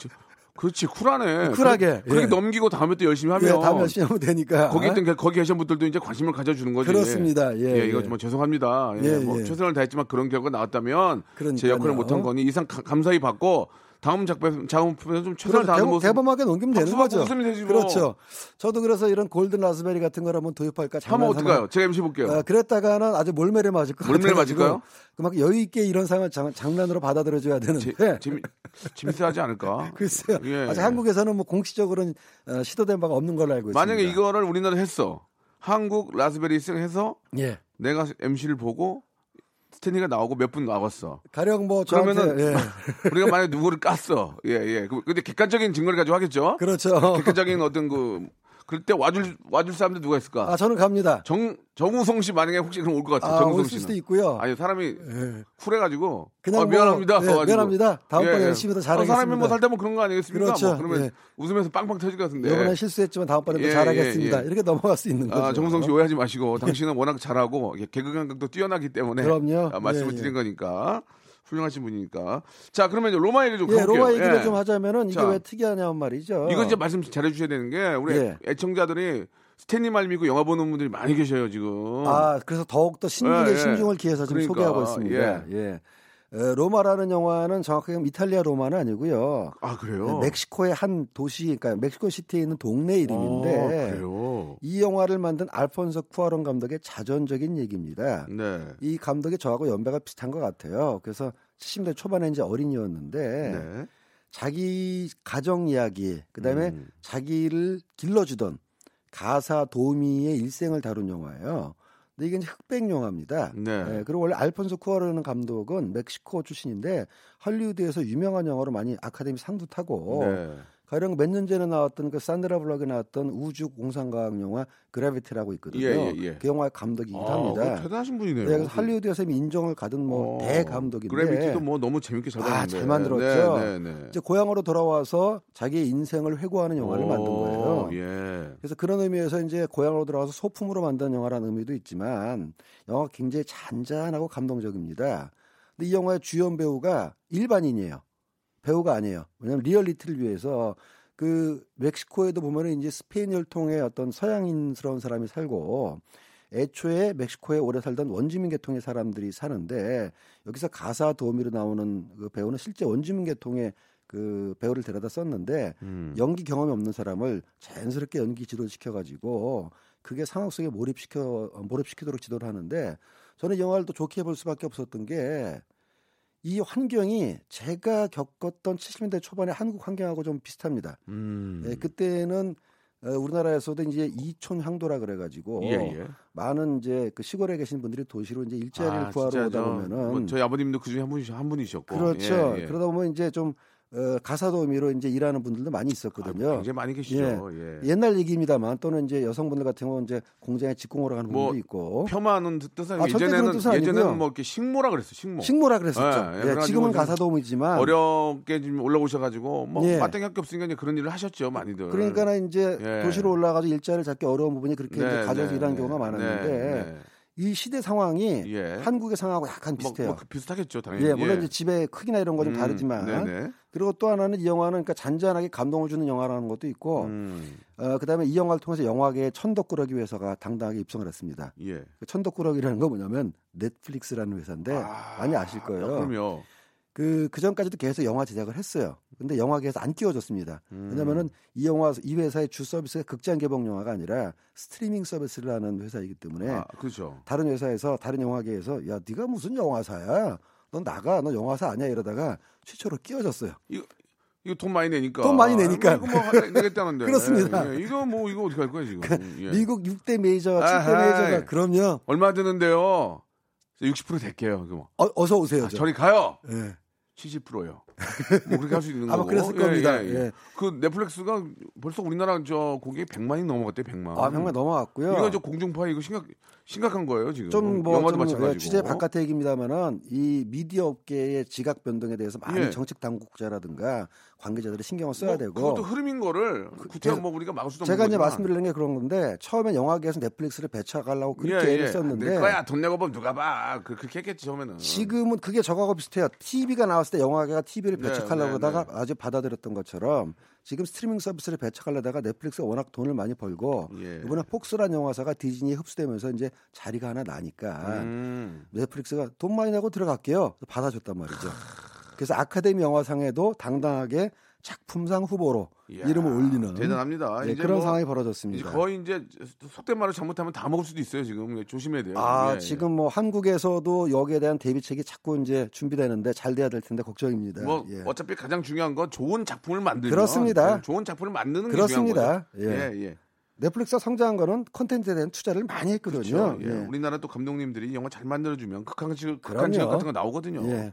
저- 그렇지 쿨하네. 쿨하게, 그렇게, 예. 넘기고 다음에 또 열심히 하면 예, 다음 열심히 하면 되니까. 거기 있던 게- 거기 계신 분들도 이제 관심을 가져주는 거지. 그렇습니다. 예, 이거 예. 정말 죄송합니다. 예, 예, 뭐 예. 최선을 다했지만 그런 결과가 나왔다면 제 그러니까요. 역할을 못한 거니 이상 가- 감사히 받고 다음 작품 작품에서 좀 최선을 다하는 모습. 대범하게 넘기면 되는 거죠. 되지 뭐. 그렇죠. 저도 그래서 이런 골든 라즈베리 같은 걸 한번 도입할까 하면 어떨까요? 제가 MC 볼게요. 어, 그랬다가는 아주 몰매를 맞을 것 몰매를 맞을까요? 그만큼 여유 있게 이런 상을 장, 장난으로 받아들여줘야 재, 되는데 재미 재밌어 하지 않을까? *laughs* 글쎄요. 예. 아직 한국에서는 뭐 공식적으로는 어, 시도된 바가 없는 걸로 알고 있습니다. 만약에 이거를 우리나라 했어. 한국 Raspberries 해서 예. 내가 MC를 보고 스탠리가 나오고 몇 분 나왔어. 가령 뭐 그러면은 저한테 예. *laughs* 우리가 만약 누구를 깠어. 예, 예. 그- 근데 객관적인 증거를 가지고 하겠죠. 그렇죠. 객관적인 어떤 그 그럴 때 와줄 와줄 사람들 누가 있을까? 아 저는 갑니다. 정 정우성 씨 만약에 혹시 그럼 올 것 같아. 아, 정우성 올 씨는. 수도 있고요. 아니 사람이 예. 쿨해가지고 그냥 아, 뭐, 미안합니다. 예, 와가지고. 미안합니다. 다음번에 열심히 더 잘하겠습니다. 아, 사람이 뭐 살다 보면 그런 거 아니겠습니까? 그렇죠. 뭐 그러면 예. 웃으면서 빵빵 터질 것 같은데. 이번에 실수했지만 다음번에 더 예, 잘하겠습니다. 예, 예. 이렇게 넘어갈 수 있는 거죠. 아, 정우성 씨 오해하지 마시고 당신은 워낙 잘하고 개그 감각도 뛰어나기 때문에 그럼요. 아, 말씀을 예, 예. 드린 거니까 훌륭하신 분이니까. 자, 그러면 이제 로마 얘기 좀 예, 가볼게요. 로마 얘기를 예. 좀 하자면은 이게 자. 왜 특이하냐면 말이죠. 이거 이제 말씀 잘해 주셔야 되는 게 우리 예. 애청자들이 스탠리 말 믿고 영화 보는 분들이 많이 계셔요, 지금. 아, 그래서 더욱 더 신중에 예, 예. 신중을 기해서 지금 그러니까, 소개하고 있습니다. 예. 에, 로마라는 영화는 정확하게 이탈리아 로마는 아니고요. 아, 그래요? 멕시코의 한 도시, 그러니까 멕시코 시티에 있는 동네 이름인데 아, 그래요. 이 영화를 만든 알폰소 쿠아론 감독의 자전적인 얘기입니다. 네. 이 감독이 저하고 연배가 비슷한 것 같아요. 그래서 70대 초반에 이제 어린이였는데 네. 자기 가정 이야기, 그다음에 음. 자기를 길러주던 가사 도우미의 일생을 다룬 영화예요. 근데 이게 흑백 영화입니다. 네. 예, 그리고 원래 알폰소 쿠아로는 감독은 멕시코 출신인데 헐리우드에서 유명한 영화로 많이 아카데미 상도 타고 네. 가령 몇 년 전에 나왔던 그 산드라 블럭에 나왔던 우주 공상과학 영화 그래비티라고 있거든요. 예, 예, 예. 그 영화의 감독이기도 아, 합니다. 대단하신 분이네요. 네, 할리우드에서 이미 인정을 받은 뭐 어, 대감독인데 그래비티도 뭐 너무 재밌게 잘 아. 잘 만들었죠. 네, 네, 네. 이제 고향으로 돌아와서 자기의 인생을 회고하는 영화를 오, 만든 거예요. 예. 그래서 그런 의미에서 이제 고향으로 돌아와서 소품으로 만든 영화라는 의미도 있지만 영화가 굉장히 잔잔하고 감동적입니다. 근데 이 영화의 주연 배우가 일반인이에요. 배우가 아니에요. 왜냐하면 리얼리티를 위해서 그 멕시코에도 보면은 이제 스페인 혈통의 어떤 서양인스러운 사람이 살고 애초에 멕시코에 오래 살던 원주민 계통의 사람들이 사는데 여기서 가사 도우미로 나오는 그 배우는 실제 원주민 계통의 그 배우를 데려다 썼는데 음. 연기 경험이 없는 사람을 자연스럽게 연기 지도를 시켜가지고 그게 상황 속에 몰입시켜 어, 몰입시키도록 지도를 하는데 저는 이 영화를 또 좋게 볼 수밖에 없었던 게 이 환경이 제가 겪었던 70년대 초반의 한국 환경하고 좀 비슷합니다. 음. 예, 그때는 어, 우리나라에서도 이제 이촌 향도라 그래가지고 예, 예. 많은 이제 그 시골에 계신 분들이 도시로 이제 일자리를 아, 구하러 오다 저, 보면은 뭐 저희 아버님도 그중에 한 분이 한 분이셨고. 그렇죠. 예, 예. 그러다 보면 이제 좀 어, 가사 도우미로 이제 일하는 분들도 많이 있었거든요. 아, 굉장히 많이 계시죠. 예. 옛날 얘기입니다만 또는 이제 여성분들 같은 경우는 이제 공장에 직공으로 가는 뭐 분들도 있고 폄하는 뜻은 아, 예전에는 그런 뜻은 아니고요. 예전에는 뭐 이렇게 식모라 그랬어. 식모. 식모라 그랬었죠. 예, 예, 예, 지금은 좀 가사 도우미지만 어렵게 좀 올라오셔 가지고 뭐 예. 마땅히 할게 없으니까 이제 그런 일을 하셨죠 많이들. 그러니까는 이제 예. 도시로 올라가서 일자리를 잡기 어려운 부분이 그렇게 이제 네, 가져서 네, 일하는 네. 경우가 많았는데 네, 네. 이 시대 상황이 예. 한국의 상황하고 약간 뭐, 비슷해요. 뭐 비슷하겠죠 당연히. 예, 물론 이제 집의 크기나 이런 거좀 음, 다르지만 네네. 그리고 또 하나는 이 영화는 그러니까 잔잔하게 감동을 주는 영화라는 것도 있고 음, 어, 그다음에 이 영화를 통해서 영화계의 천덕꾸러기 회사가 당당하게 입성을 했습니다. 예. 그 천덕꾸러기라는 건 뭐냐면 넷플릭스라는 회사인데 많이 아실 거예요. 그럼요. 그, 그 전까지도 계속 영화 제작을 했어요. 근데 영화계에서 안 끼워줬습니다. 음. 왜냐면은 이 영화, 이 회사의 주 서비스가 극장 개봉 영화가 아니라 스트리밍 서비스를 하는 회사이기 때문에 아, 그렇죠. 다른 회사에서, 다른 영화계에서 야, 네가 무슨 영화사야? 넌 나가, 너 영화사 아니야? 이러다가 최초로 끼워줬어요. 이거 이거 돈 많이 내니까. 돈 많이 내니까. 뭐 이거 뭐 하- 내겠다는데. *laughs* 그렇습니다. 예, 예. 이거 뭐 이거 어떻게 할 거야 지금? 예. 미국 6대 메이저, 7대 아하이. 메이저가 그럼요. 얼마 드는데요? 60% 될게요. 그럼. 어, 서 오세요. 아, 저. 저리 가요. 예. 70%요. *laughs* 뭐 그렇게 할 수 있는 아마 거고. 그랬을 겁니다. 예. 그 넷플릭스가 벌써 우리나라 저 고객이 100만이 넘어갔대. 100만. 아, 정말 넘어갔고요. 이거 저 공중파 이거 심각 심각한 거예요 지금. 좀뭐 영화도 좀 마찬가지고. 취재 바깥의 얘기입니다만은 이 미디어 업계의 지각 변동에 대해서 많은 예. 정책 당국자라든가 관계자들이 신경을 써야 뭐 되고 그것도 흐름인 거를 구태여 제가- 뭐 우리가 막을 수도 제가 없는 이제 거지만. 말씀드리는 게 그런 건데 처음에 영화계에서 넷플릭스를 배척하려고 그렇게 예, 애를 예. 썼는데 내 거야 돈 내고 보면 누가 봐. 그, 그렇게 했겠지 처음에는. 지금은 그게 저거하고 비슷해요. TV가 나 왔을 때 영화계가 TV를 네, 배척하려고 네, 그러다가 네. 아주 받아들였던 것처럼 지금 스트리밍 서비스를 배척하려다가 넷플릭스가 워낙 돈을 많이 벌고 예. 이번에 폭스란 영화사가 디즈니에 흡수되면서 이제 자리가 하나 나니까 음. 넷플릭스가 돈 많이 내고 들어갈게요. 받아줬단 말이죠. 그래서 아카데미 영화상에도 당당하게 작품상 후보로 이야, 이름을 올리는 대단합니다. 예, 이제 그런 뭐 상황이 이제 벌어졌습니다. 거의 이제 속된 말을 잘못하면 다 먹을 수도 있어요 지금 조심해야 돼요. 아 예, 예. 지금 뭐 한국에서도 여기에 대한 대비책이 자꾸 이제 준비되는데 잘 돼야 될 텐데 걱정입니다. 뭐 예. 어차피 가장 중요한 건 좋은 작품을 만들면 그렇습니다. 네, 좋은 작품을 만드는 그렇습니다. 게 중요한 예. 거죠. 예, 예. 넷플릭스가 성장한 거는 콘텐츠에 대한 투자를 많이 했거든요. 그렇죠. 예. 예. 우리나라 또 감독님들이 영화 잘 만들어주면 극한 지역 극한 그럼요. 지역 같은 거 나오거든요. 예.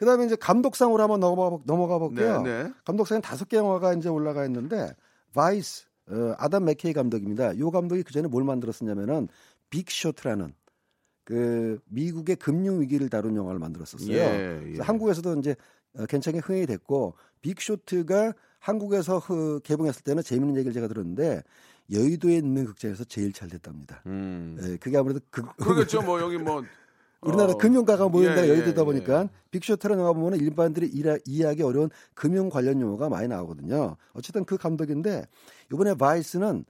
그다음에 이제 감독상으로 한번 넘어가, 볼- 넘어가 볼게요. 네, 네. 감독상에 다섯 개 영화가 이제 올라가 있는데 Vice 어, 아담 맥케이 감독입니다. 이 감독이 그 전에 뭘 만들었었냐면은 Big Short라는 그 미국의 금융 위기를 다룬 영화를 만들었었어요. 예, 예. 한국에서도 이제 어, 괜찮게 흥행이 됐고 Big Short가 한국에서 그 개봉했을 때는 재밌는 얘기를 제가 들었는데 여의도에 있는 극장에서 제일 잘 됐답니다. 음. 예, 그게 아무래도 그, 그러겠죠. 뭐 여기 뭐 우리나라 어, 금융가가 모인 데가 예, 여의도다 예, 보니까 예. Big Short라는 영화 보면 일반인들이 이해, 이해하기 어려운 금융 관련 용어가 많이 나오거든요. 어쨌든 그 감독인데 이번에 Vice는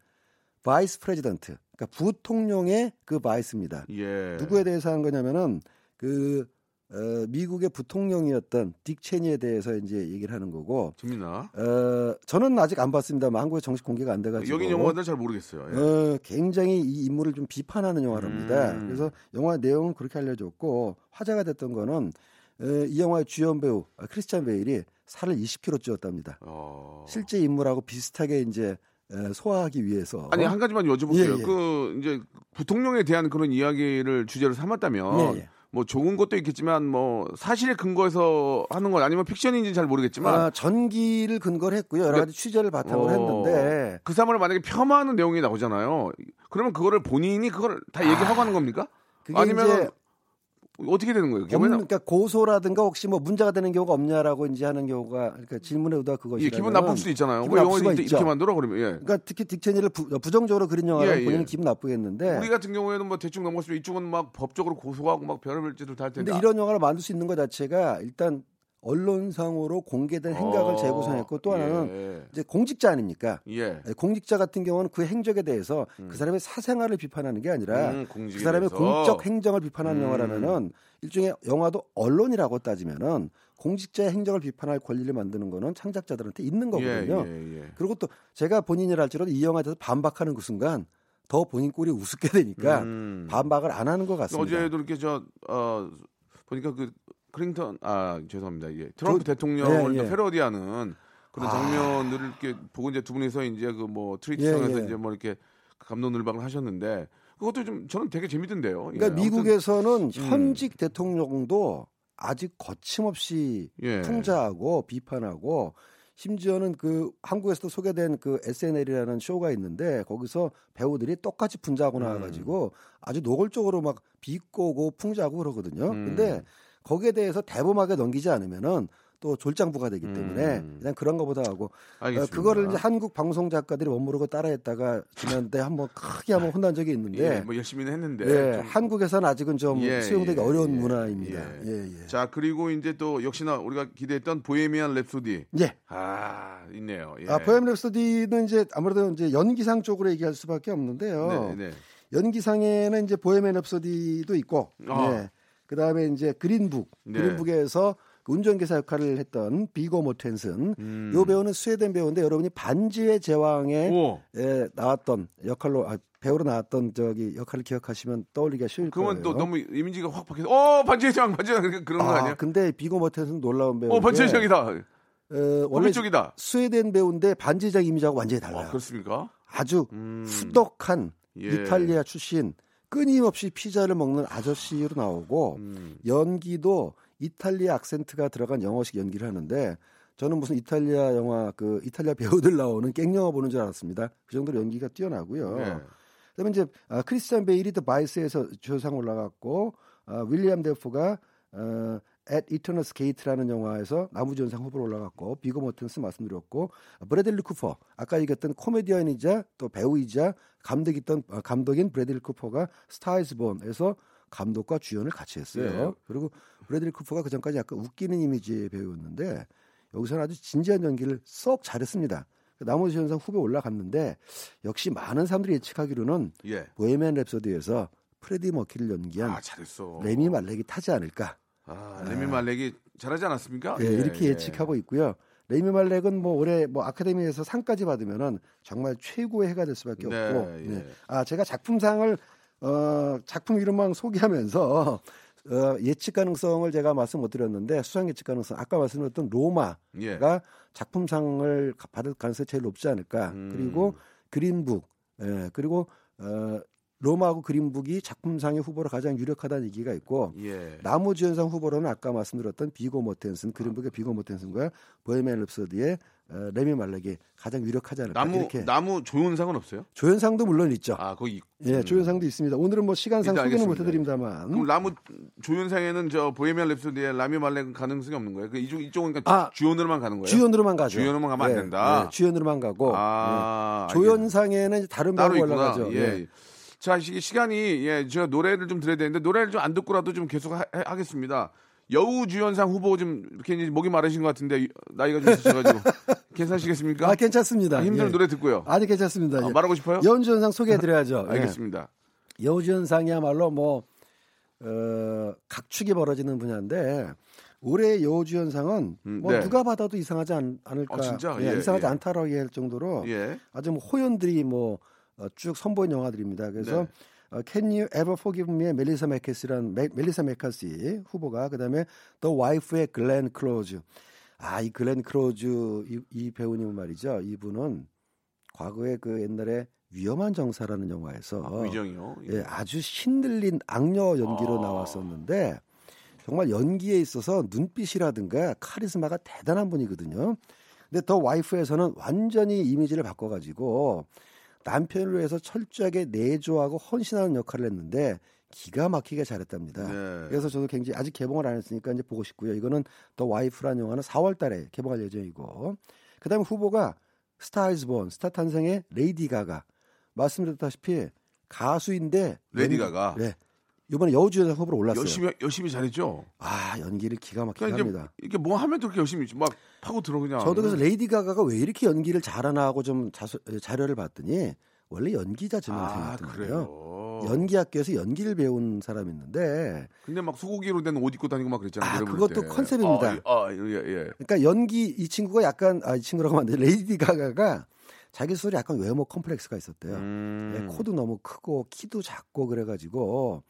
vice president, 그러니까 부통령의 그 vice입니다. 예. 누구에 대해서 한 거냐면은 그 어, 미국의 부통령이었던 딕 체니에 대해서 이제 얘기를 하는 거고 재밌나? 어, 저는 아직 안 봤습니다만 한국에 정식 공개가 안 돼가지고 여기 영화들 잘 모르겠어요. 예. 어, 굉장히 이 인물을 좀 비판하는 영화랍니다. 음. 그래서 영화 내용은 그렇게 알려졌고 화제가 됐던 거는 어, 이 영화의 주연 배우 아, 크리스찬 베일이 살을 20kg 찌웠답니다. 어. 실제 인물하고 비슷하게 이제 에, 소화하기 위해서 아니 한 가지만 여쭤볼게요. 예, 예. 그 이제 부통령에 대한 그런 이야기를 주제로 삼았다면 예, 예. 뭐 좋은 것도 있겠지만 뭐 사실에 근거해서 하는 건 아니면 픽션인지는 잘 모르겠지만 아, 전기를 근거로 했고요. 여러 가지 취재를 바탕으로 어, 했는데 그 사람을 만약에 폄하하는 내용이 나오잖아요. 그러면 그거를 본인이 그걸 다 얘기하고 하는 겁니까? 아, 아니면 어떻게 되는 거예요? 왜냐- 그러니까 고소라든가 혹시 뭐 문제가 되는 경우가 없냐라고 이제 하는 경우가 그러니까 질문의 의도가 그것이 예, 기분 나쁠 수도 있잖아요. 기분 왜 나쁠 수가 있죠. 이렇게 만들어 그러면 예. 그러니까 특히 딕체니를 부, 부정적으로 그린 영화라면 예, 예. 본인은 기분 나쁘겠는데 우리 같은 경우에는 뭐 대충 넘어갔으면 이쪽은 막 법적으로 고소하고 막 별의별 짓을 다 할 텐데 근데 이런 영화를 만들 수 있는 것 자체가 일단 언론상으로 공개된 행각을 어, 재구성했고 또 하나는 예. 이제 공직자 아닙니까? 예. 예, 공직자 같은 경우는 그 행적에 대해서 그 사람의 사생활을 비판하는 게 아니라 음, 그 사람의 대해서. 공적 행정을 비판하는 음. 영화라면은 일종의 영화도 언론이라고 따지면은 공직자의 행정을 비판할 권리를 만드는 거는 창작자들한테 있는 거거든요. 예, 예, 예. 그리고 또 제가 본인이라 할지라도 이 영화에 대해서 반박하는 그 순간 더 본인 꼴이 우습게 되니까 음. 반박을 안 하는 것 같습니다. 어제도 이렇게 저 어, 보니까 그 클린턴 아 죄송합니다. 예. 트럼프 저- 대통령을 예, 또 예. 패러디하는 그런 아. 장면들을 이렇게 보고 이제 두 분이서 이제 그 뭐 트위터상에서 예, 예. 이제 뭐 이렇게 감론을박을 하셨는데 그것도 좀 저는 되게 재밌던데요. 예, 그러니까 미국에서는 현직 대통령도 아직 거침없이 예. 풍자하고 비판하고 심지어는 그 한국에서도 소개된 그 SNL이라는 쇼가 있는데 거기서 배우들이 똑같이 분자하고 음. 나와가지고 아주 노골적으로 막 비꼬고 풍자하고 그러거든요. 음. 근데 거기에 대해서 대범하게 넘기지 않으면은 또 졸장부가 되기 때문에 음. 그냥 그런 거보다 하고 어, 알겠습니다. 그거를 이제 한국 방송 작가들이 원모르고 따라했다가 지난때 한번 크게 한번 혼난 적이 있는데 예, 뭐 열심히는 했는데. 예, 좀- 한국에서는 아직은 좀 예, 수용되기 예, 어려운 예, 문화입니다. 예. 예, 예. 자 그리고 이제 또 역시나 우리가 기대했던 보헤미안 랩소디. 예. 아 있네요. 예. 아, 포엠 랩소디는 이제 아무래도 이제 연기상 쪽으로 얘기할 수밖에 없는데요. 네, 네. 연기상에는 이제 보헤미안 랩소디도 있고, 아. 네. 그 다음에 이제 그린북, 네. 그린북에서 그 운전기사 역할을 했던 비고 모텐슨, 음. 요 배우는 스웨덴 배우인데 여러분이 반지의 제왕에 오. 에, 나왔던 역할로 아, 배우로 나왔던 저기 역할을 기억하시면 떠올리기가 쉬울 그러면 거예요. 또 너무 이미지가 확 바뀌어서 어 반지의 제왕 반지의 제왕 그런 거 아, 아니야? 근데 비고 모텐슨 놀라운 배우. 어 반지의 제왕이다. 어, 원래 쪽이다. 스웨덴 배우인데 반지의 제왕 이미지하고 완전히 달라요. 아, 그렇습니까? 아주 음. 후덕한 예. 이탈리아 출신 끊임없이 피자를 먹는 아저씨로 나오고 음. 연기도 이탈리아 악센트가 들어간 영어식 연기를 하는데 저는 무슨 이탈리아 영화 그 이탈리아 배우들 나오는 갱 영화 보는 줄 알았습니다. 그 정도로 연기가 뛰어나고요. 네. 그다음에 이제 아, 크리스찬 베일이 The Vice에서 주연상 올라갔고 아, 윌렘 데포가 어, At Eternity's Gate라는 영화에서 남우주연상 후보로 올라갔고 비고 모텐슨 말씀드렸고 아, 브래들리 쿠퍼 아까 얘기했던 코미디언이자 또 배우이자 감독이던 아, 감독인 브래들리 쿠퍼가 Star Is Born에서 감독과 주연을 같이 했어요. 네. 그리고 브래들리 쿠퍼가 그 전까지 약간 웃기는 이미지의 배우였는데 여기서는 아주 진지한 연기를 썩 잘했습니다. 남우주연상 후보에 올라갔는데 역시 많은 사람들이 예측하기로는 예. Bohemian Rhapsody에서 프레디 머큐리를 연기한 아. 라미 말렉이 타지 않을까 아, 라미 말렉이 잘하지 않았습니까? 예, 이렇게 예측하고 있고요. 레미 말렉은 뭐 올해 뭐 아카데미에서 상까지 받으면은 정말 최고의 해가 될 수밖에 네, 없고. 예. 네. 아 제가 작품상을 어 작품 이름만 소개하면서 어, 예측 가능성을 제가 말씀 못 드렸는데 수상 예측 가능성 아까 말씀드렸던 로마가 예. 작품상을 받을 가능성이 제일 높지 않을까. 음. 그리고 그린북, 예, 그리고 어, 로마하고 그린북이 작품상의 후보로 가장 유력하다는 얘기가 있고 예. 나무주연상 후보로는 아까 말씀드렸던 비고 모텐슨, 그린북의 비고 모텐슨과 보헤미안 랩소디의 어, 레미 말렉이 가장 유력하지 않을까. 나무 이렇게 나무 조연상은 없어요? 조연상도 물론 있죠. 아 거기 예, 조연상도 있습니다. 오늘은 뭐 시간상 소개는. 못해드립니다만. 그럼 나무 조연상에는 저 보헤미안 랩소디의 라미 말렉은 가능성이 없는 거예요? 그 이쪽 이쪽은 그러니까 아, 주연으로만 가는 거예요? 주연으로만 가죠. 주연으로만 가면 안 예, 된다? 예, 주연으로만 가고 아, 예. 조연상에는 다른 따로 배우가 있구나. 올라가죠. 예. 예. 자, 시- 시간이 예, 제가 노래를 좀 들어야 되는데 노래를 좀 안 듣고라도 좀 계속 하, 겠습니다 여우 주연상 후보 좀 이렇게 목이 마르신 것 같은데 나이가 좀 있으셔가지고 *laughs* 괜찮으시겠습니까? 아 괜찮습니다. 아, 힘든 예. 노래 듣고요. 아니 괜찮습니다. 아, 예. 말하고 싶어요? 여운주연상 소개해드려야죠. *laughs* 예. 알겠습니다. 여우주연상이야말로 뭐 어, 각축이 벌어지는 분야인데 올해 여우주연상은 음, 뭐 네. 누가 받아도 이상하지 않, 을까 아, 진짜? 예, 예, 이상하지 예. 않다라고 얘기할 정도로 예. 아주 뭐 호연들이 뭐 쭉 선보인 영화들입니다. 그래서 네. 어, Can You Ever Forgive Me의 멜리사 메, 멜리사 맥카시 후보가 그다음에 The Wife의 글렌 클로즈. 아, 이 글렌 클로즈 이, 이 배우님은 말이죠. 이분은 과거에 그 옛날에 위험한 정사라는 영화에서 위정이요. 예, 아주 신들린 악녀 연기로 아. 나왔었는데 정말 연기에 있어서 눈빛이라든가 카리스마가 대단한 분이거든요. 근데 The Wife에서는 완전히 이미지를 바꿔가지고 남편을 위해서 철저하게 내조하고 헌신하는 역할을 했는데 기가 막히게 잘했답니다. 네. 그래서 저도 굉장히 아직 개봉을 안 했으니까 이제 보고 싶고요. 이거는 The Wife라는 영화는 4월 달에 개봉할 예정이고, 그다음에 후보가 Star Is Born 스타 탄생의 레이디 가가 말씀드렸다시피 가수인데 레이디 가가. 네. 이번에 여우주연상 후보로 올랐어요. 열심히 열심히 잘했죠. 아 연기를 기가 막히게 그러니까 합니다. 이게 뭐 하면 그렇게 열심히 막 파고 들어 그냥. 저도 그래서 레이디 가가가 왜 이렇게 연기를 잘하나 하고 좀 자수, 자료를 봤더니 원래 연기자 아 전공생이었던 거예요. 그래요. 연기 학교에서 연기를 배운 사람이었는데 근데 막 소고기로 된 옷 입고 다니고 막 그랬잖아요. 아, 그것도 다. 컨셉입니다. 아, 아, 예, 예. 그러니까 연기 이 친구가 약간 아 이 친구라고 하면 안 돼. 레이디 가가가 자기 스스로 약간 외모 컴플렉스가 있었대요. 음. 예, 코도 너무 크고 키도 작고 그래가지고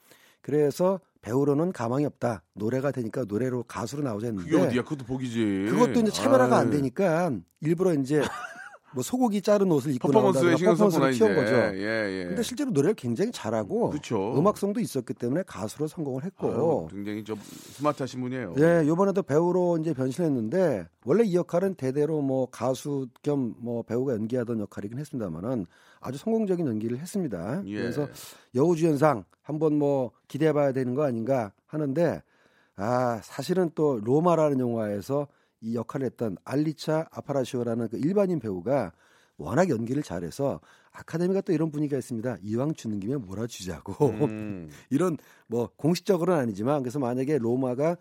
그래서 배우로는 가망이 없다. 노래가 되니까 노래로 가수로 나오자 그게 했는데 어디야? 그것도 복이지. 그것도 이제 차별화가 안 아유. 되니까 일부러 이제 *laughs* 뭐 소고기 자른 옷을 입고 퍼포먼스에 썼구나 퍼포먼스를. 키운 거죠. 예, 예. 근데 실제로 노래를 굉장히 잘하고 그쵸. 음악성도 있었기 때문에 가수로 성공을 했고 아유, 굉장히 좀 스마트하신 분이에요. 예, 요번에도 배우로 이제 변신했는데 원래 이 역할은 대대로 뭐 가수 겸 뭐 배우가 연기하던 역할이긴 했습니다만은 아주 성공적인 연기를 했습니다. 예. 그래서 여우주연상 한번 뭐 기대해봐야 되는 거 아닌가 하는데 아 사실은 또 로마라는 영화에서 이 역할을 했던 알리차 아파라시오라는 그 일반인 배우가 워낙 연기를 잘해서 아카데미가 또 이런 분위기가 있습니다. 이왕 주는 김에 몰아주자고 음. *laughs* 이런 뭐 공식적으로는 아니지만 그래서 만약에 로마가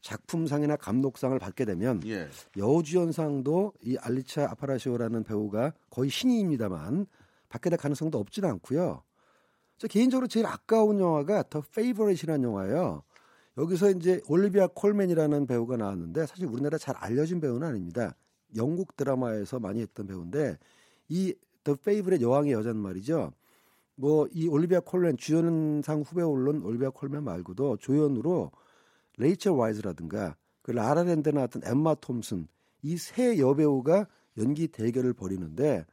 작품상이나 감독상을 받게 되면 예. 여우주연상도 이 알리차 아파라시오라는 배우가 거의 신인입니다만 받게 될 가능성도 없지는 않고요. 저 개인적으로 제일 아까운 영화가 The Favourite이라는 영화예요. 여기서 이제 올리비아 콜맨이라는 배우가 나왔는데 사실 우리나라 잘 알려진 배우는 아닙니다. 영국 드라마에서 많이 했던 배우인데 이 The Favourite 여왕의 여자는 말이죠. 뭐 이 올리비아 콜맨 주연상 후보에 오른 올리비아 콜맨 말고도 조연으로 레이첼 와이즈라든가 그 라라랜드에 나왔던 엠마 톰슨 이 세 여배우가 연기 대결을 벌이는데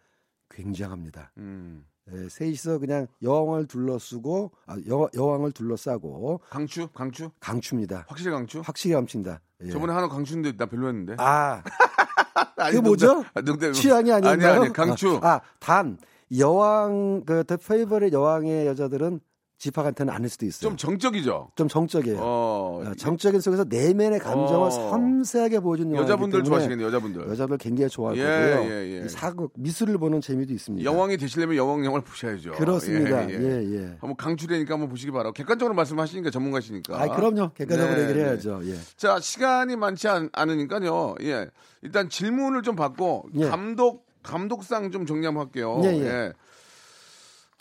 굉장합니다. 음. 예, 셋이서 그냥 여왕을 둘러쓰고 아, 여, 여왕을 둘러싸고 강추? 강추? 강추입니다. 확실히 강추? 확실히 감춘다. 예. 저번에 하나 강추인데 나 별로였는데. 아 *laughs* 아니, 그게 뭐죠? 농담- 아, 취향이 아닌가요? 아니 아니 강추. 아, 단 여왕 그더 페이버릿 여왕의 여자들은 집합한테는 아닐 수도 있어요. 좀 정적이죠. 좀 정적이에요. 어. 어, 정적인 속에서 내면의 감정을 어. 섬세하게 보여준 영화이기 여자분들 좋아하시겠네요. 여자분들. 여자들 굉장히 좋아할 예, 거고요. 예, 예. 이 사극 미술을 보는 재미도 있습니다. 영왕이 되시려면 영왕 영화를 보셔야죠. 그렇습니다. 예, 예, 예. 예. 한번 강추되니까 한번 보시기 바라고. 객관적으로 말씀하시니까 전문가시니까. 아, 그럼요. 객관적으로 네, 얘기를 네. 해야죠. 예. 자, 시간이 많지 않, 않으니까요. 예. 일단 질문을 좀 받고 예. 감독 감독상 좀 정리 한번 할게요. 예, 예.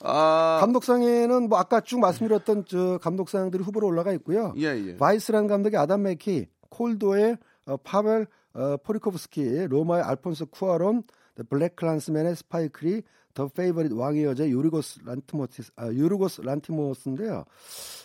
아, 감독상에는 뭐 아까 쭉 말씀드렸던 저 감독상들이 후보로 올라가 있고요. 예, 예. 바이스라는 감독이 아담 메키, 콜도의 어, 파벨 어, 포리코프스키, 로마의 알폰소 쿠아론, The BlacKkKlansman의 스파이크 리, The Favourite 여왕의 여자 요르고스 란티모스, 아, 요르고스 란티모스인데요.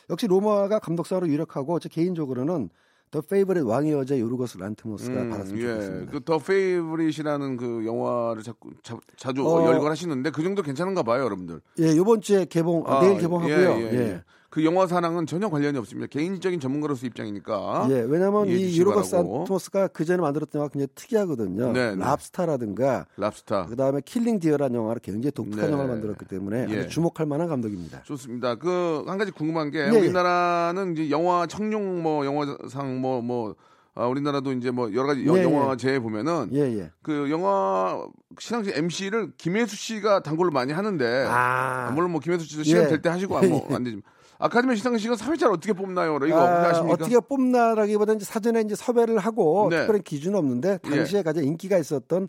역시 로마가 감독상으로 유력하고 저 개인적으로는 The Favourite 여왕의 여자 요르고스 란티모스가 음, 받았으면 예. 좋겠습니다. 그 The Favourite이라는 그 영화를 자꾸 자, 자주 어. 열거를 하시는데 그 정도 괜찮은가 봐요, 여러분들. 예, 이번 주에 개봉, 아, 아, 내일 개봉하고요. 예, 예, 예. 그 영화사랑은 전혀 관련이 없습니다. 개인적인 전문가로서 입장이니까. 예, 왜냐하면 이 바라고. 란티모스가 그 전에 만들었던 영화가 굉장히 특이하거든요. 네, 네. 랍스터라든가 랍스터. 그 다음에 Killing Deer라는 영화를 굉장히 독특한 네. 영화를 만들었기 때문에 예. 아주 주목할 만한 감독입니다. 좋습니다. 그 한 가지 궁금한 게 예, 우리나라는 이제 영화 청룡 뭐 영화상 뭐뭐 아, 우리나라도 이제 뭐 여러 가지 여- 예, 영화제 보면은 예, 예. 그 영화 시상식 MC를 김혜수 씨가 단골로 많이 하는데 아, 물론 뭐 김혜수 씨도 시간 예. 될때 하시고 안, 뭐, *laughs* 안 되지만 아카데미 시상식은 사회자를 어떻게 뽑나요? 이거 어떻게 아, 아십니까? 어떻게 뽑나라기보다는 이제 사전에 이제 섭외를 하고 네. 특별한 기준은 없는데 당시에 가장 인기가 있었던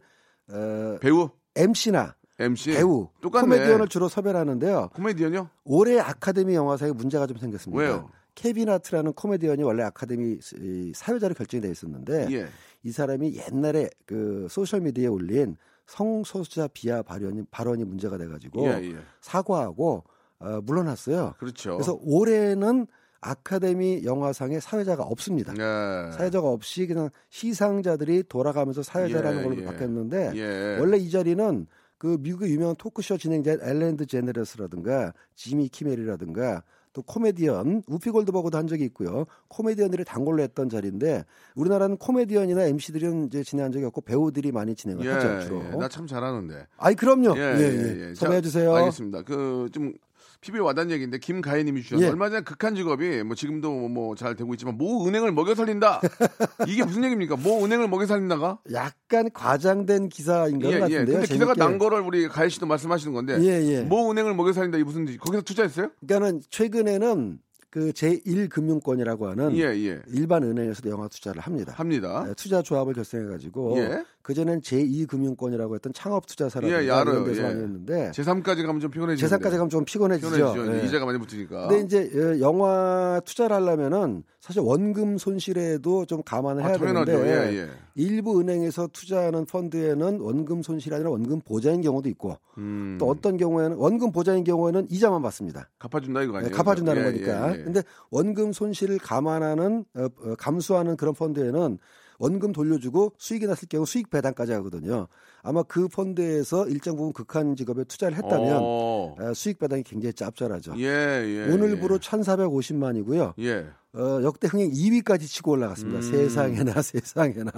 어, 배우 MC나 MC 배우, 똑같네. 코미디언을 주로 섭외를 하는데요. 코미디언요? 올해 아카데미 영화상에 문제가 좀 생겼습니다. 왜요? 케빈 하트라는 코미디언이 원래 아카데미 이 사회자로 결정이 돼 있었는데 예. 이 사람이 옛날에 그 소셜 미디어에 올린 성소수자 비하 발언이 발언이 문제가 돼가지고 예, 예. 사과하고 어, 물러났어요. 그렇죠. 그래서 올해는 아카데미 영화상에 사회자가 없습니다. 예. 사회자가 없이 그냥 시상자들이 돌아가면서 사회자라는 예, 걸로 예. 바뀌었는데 예. 원래 이 자리는 그 미국의 유명한 토크쇼 진행자 엘렌드 제네러스라든가 지미 키멜이라든가 또 코미디언 우피 골드버그도 한 적이 있고요. 코미디언들이 단골로 했던 자리인데 우리나라는 코미디언이나 MC들은 이제 진행한 적이 없고 배우들이 많이 진행을 예, 하죠 주로. 예. 나참 잘하는데. 아이 그럼요. 예, 예, 예, 예. 자, 주세요. 알겠습니다. 그 좀 PB에 와닿는 얘기인데 김가혜님이 주셔서 예. 얼마 전에 극한 직업이 뭐 지금도 뭐 잘 되고 있지만 모 은행을 먹여 살린다. *laughs* 이게 무슨 얘기입니까? 모 은행을 먹여 살린다가? 약간 과장된 기사인 것 예, 예. 같은데요. 근데 기사가 재밌게. 난 거를 우리 가혜 씨도 말씀하시는 건데 예, 예. 모 은행을 먹여 살린다 이 무슨? 거기서 투자했어요? 그러니까는 최근에는 그 제1금융권이라고 하는 예, 예. 일반 은행에서도 영화 투자를 합니다. 합니다. 네, 투자 조합을 결성해 가지고 예. 그전엔 제2금융권이라고 했던 창업 투자사라든가 예, 예. 이런 데서 예. 많이 했는데 제3까지 가면 좀 피곤해지죠. 재산까지 가면 좀 피곤해지죠. 피곤해지죠. 예. 이자가 많이 붙으니까. 근데 이제 어, 영화 투자를 하려면은 사실 원금 손실에도 좀 감안을 해야 아. 되는데 예, 예. 일부 은행에서 투자하는 펀드에는 원금 손실이 아니라 원금 보장인 경우도 있고 음, 또 어떤 경우에는 원금 보장인 경우에는 이자만 받습니다. 갚아준다 이거 네, 아니에요? 갚아준다는 예, 거니까. 예, 예. 근데 원금 손실을 감안하는 어, 어, 감수하는 그런 펀드에는 원금 돌려주고 수익이 났을 경우 수익 배당까지 하거든요. 아마 그 펀드에서 일정 부분 극한 직업에 투자를 했다면 어. 어, 수익 배당이 굉장히 짭짤하죠. 예, 예. 오늘부로 1,450만이고요. 예. 예. 어, 역대 흥행 2위까지 치고 올라갔습니다. 음. 세상에나 *laughs* 세상에나.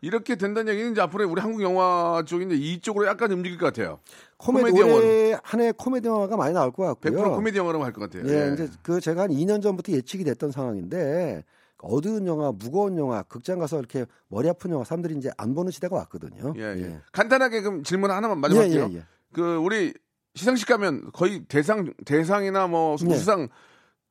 이렇게 된다는 얘기는 이제 앞으로 우리 한국 영화 이제 이쪽으로 약간 움직일 것 같아요. 코미디, 코미디 올해 한해 코미디 영화가 많이 나올 것100% 같고요. 코미디 영화로 할 것 같아요. 예, 이제 그 제가 한 2년 전부터 예측이 됐던 상황인데 어두운 영화, 무거운 영화, 극장 가서 이렇게 머리 아픈 영화 사람들이 이제 안 보는 시대가 왔거든요. 예, 예. 간단하게 그럼 질문 하나만 마지막 예, 할게요. 예, 예. 그 우리 시상식 가면 거의 대상 대상이나 뭐 네. 수상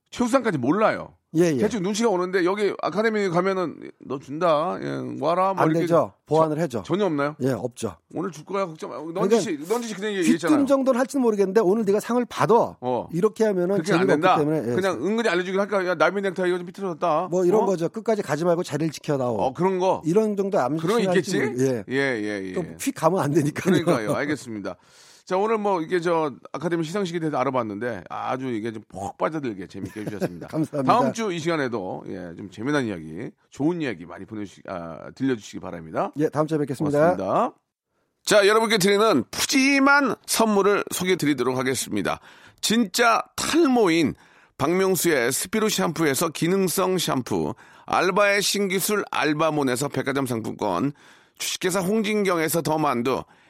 최우상까지 몰라요. 예, 예. 대충 눈치가 오는데 여기 아카데미 가면은 너 준다. 예, 와라. 뭐안 이렇게 되죠. 보완을 해줘. 전혀 없나요? 예, 없죠. 오늘 줄 거야 걱정 마. 그러니까 넌지 씨, 넌지 씨 그냥 얘기했잖아요. 귀뜸 정도는 할지는 모르겠는데 오늘 네가 상을 받아. 어. 이렇게 하면은 재미가 된다. 없기 때문에 예. 그냥 은근히 알려주긴 할까? 야 나비 넥타이 이거 좀 삐뚤어졌다. 뭐 이런 어? 거죠. 끝까지 가지 말고 자리를 지켜다오. 어 그런 거. 이런 정도 암시 그런 거 있겠지? 예. 예, 예, 예. 또휙 가면 안 되니까요. 그러니까요. 알겠습니다. 자, 오늘 뭐 이게 저 아카데미 시상식에 대해서 알아봤는데 아주 이게 좀푹 빠져들게 재밌게 해주셨습니다. *laughs* 감사합니다. 다음 주 이 시간에도 예, 좀 재미난 이야기, 좋은 이야기 많이 보내주시, 아, 들려주시기 바랍니다. 예, 다음 주에 뵙겠습니다. 고맙습니다. 자, 여러분께 드리는 푸짐한 선물을 소개해 드리도록 하겠습니다. 진짜 탈모인 박명수의 스피루 샴푸에서 기능성 샴푸, 알바의 신기술 알바몬에서 백화점 상품권, 주식회사 홍진경에서 더 만두,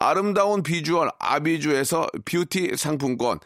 아름다운 비주얼 아비주에서 뷰티 상품권,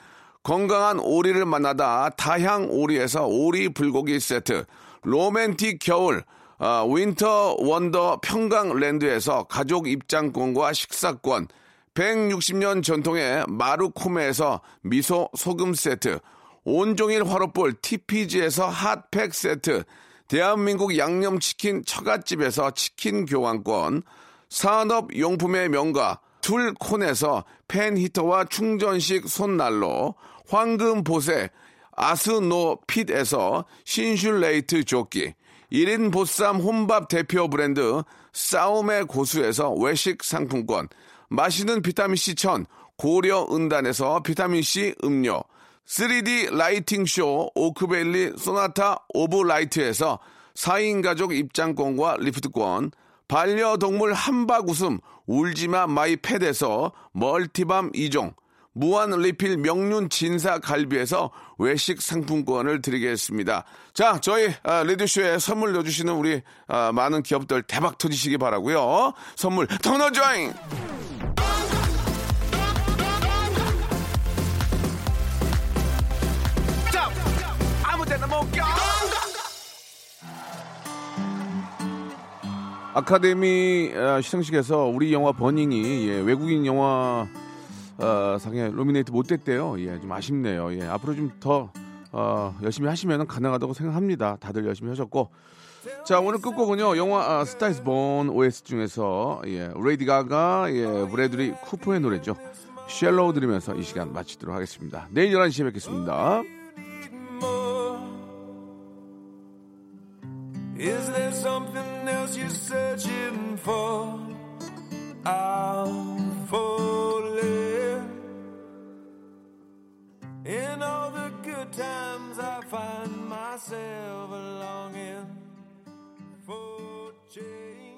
건강한 오리를 만나다 다향 오리에서 오리 불고기 세트, 로맨틱 겨울 아, Winter Wonder 평강랜드에서 가족 입장권과 식사권, 160년 전통의 마루코메에서 미소 소금 세트, 온종일 화로볼 TPG에서 핫팩 세트, 대한민국 양념치킨 처갓집에서 치킨 교환권, 산업용품의 명가 툴콘에서 팬히터와 충전식 손난로, 황금보세 아스노핏에서 신슐레이트 조끼, 1인 보쌈 혼밥 대표 브랜드 싸움의 고수에서 외식 상품권, 마시는 비타민C 천 고려 은단에서 비타민C 음료, 3D lighting 쇼 오크밸리 Sonata of Light에서 4인 가족 입장권과 리프트권, 반려동물 함박웃음 울지마 My Pet에서 multi balm 2종, 무한 리필 명륜 진사 갈비에서 외식 상품권을 드리겠습니다. 자, 저희 아, 라디오쇼에 선물 넣어주시는 우리 아, 많은 기업들 대박 터지시기 바라고요. 선물 더 넣어줘잉! 아카데미 어, 시상식에서 우리 영화 버닝이 예, 외국인 영화 어, 상에 노미네이트 못 됐대요. 예, 좀 아쉽네요. 예, 앞으로 좀더 어, 열심히 하시면 가능하다고 생각합니다. 다들 열심히 하셨고. 자, 오늘 끝곡은요. 영화 아, 스타이스 본 OS 중에서 예, 레이디 가가, 예, 브래드리 쿠퍼의 노래죠. Shallow 들으면서 이 시간 마치도록 하겠습니다. 내일 11시에 뵙겠습니다. Is there something searching for? I'm falling. In all the good times, I find myself longing for change.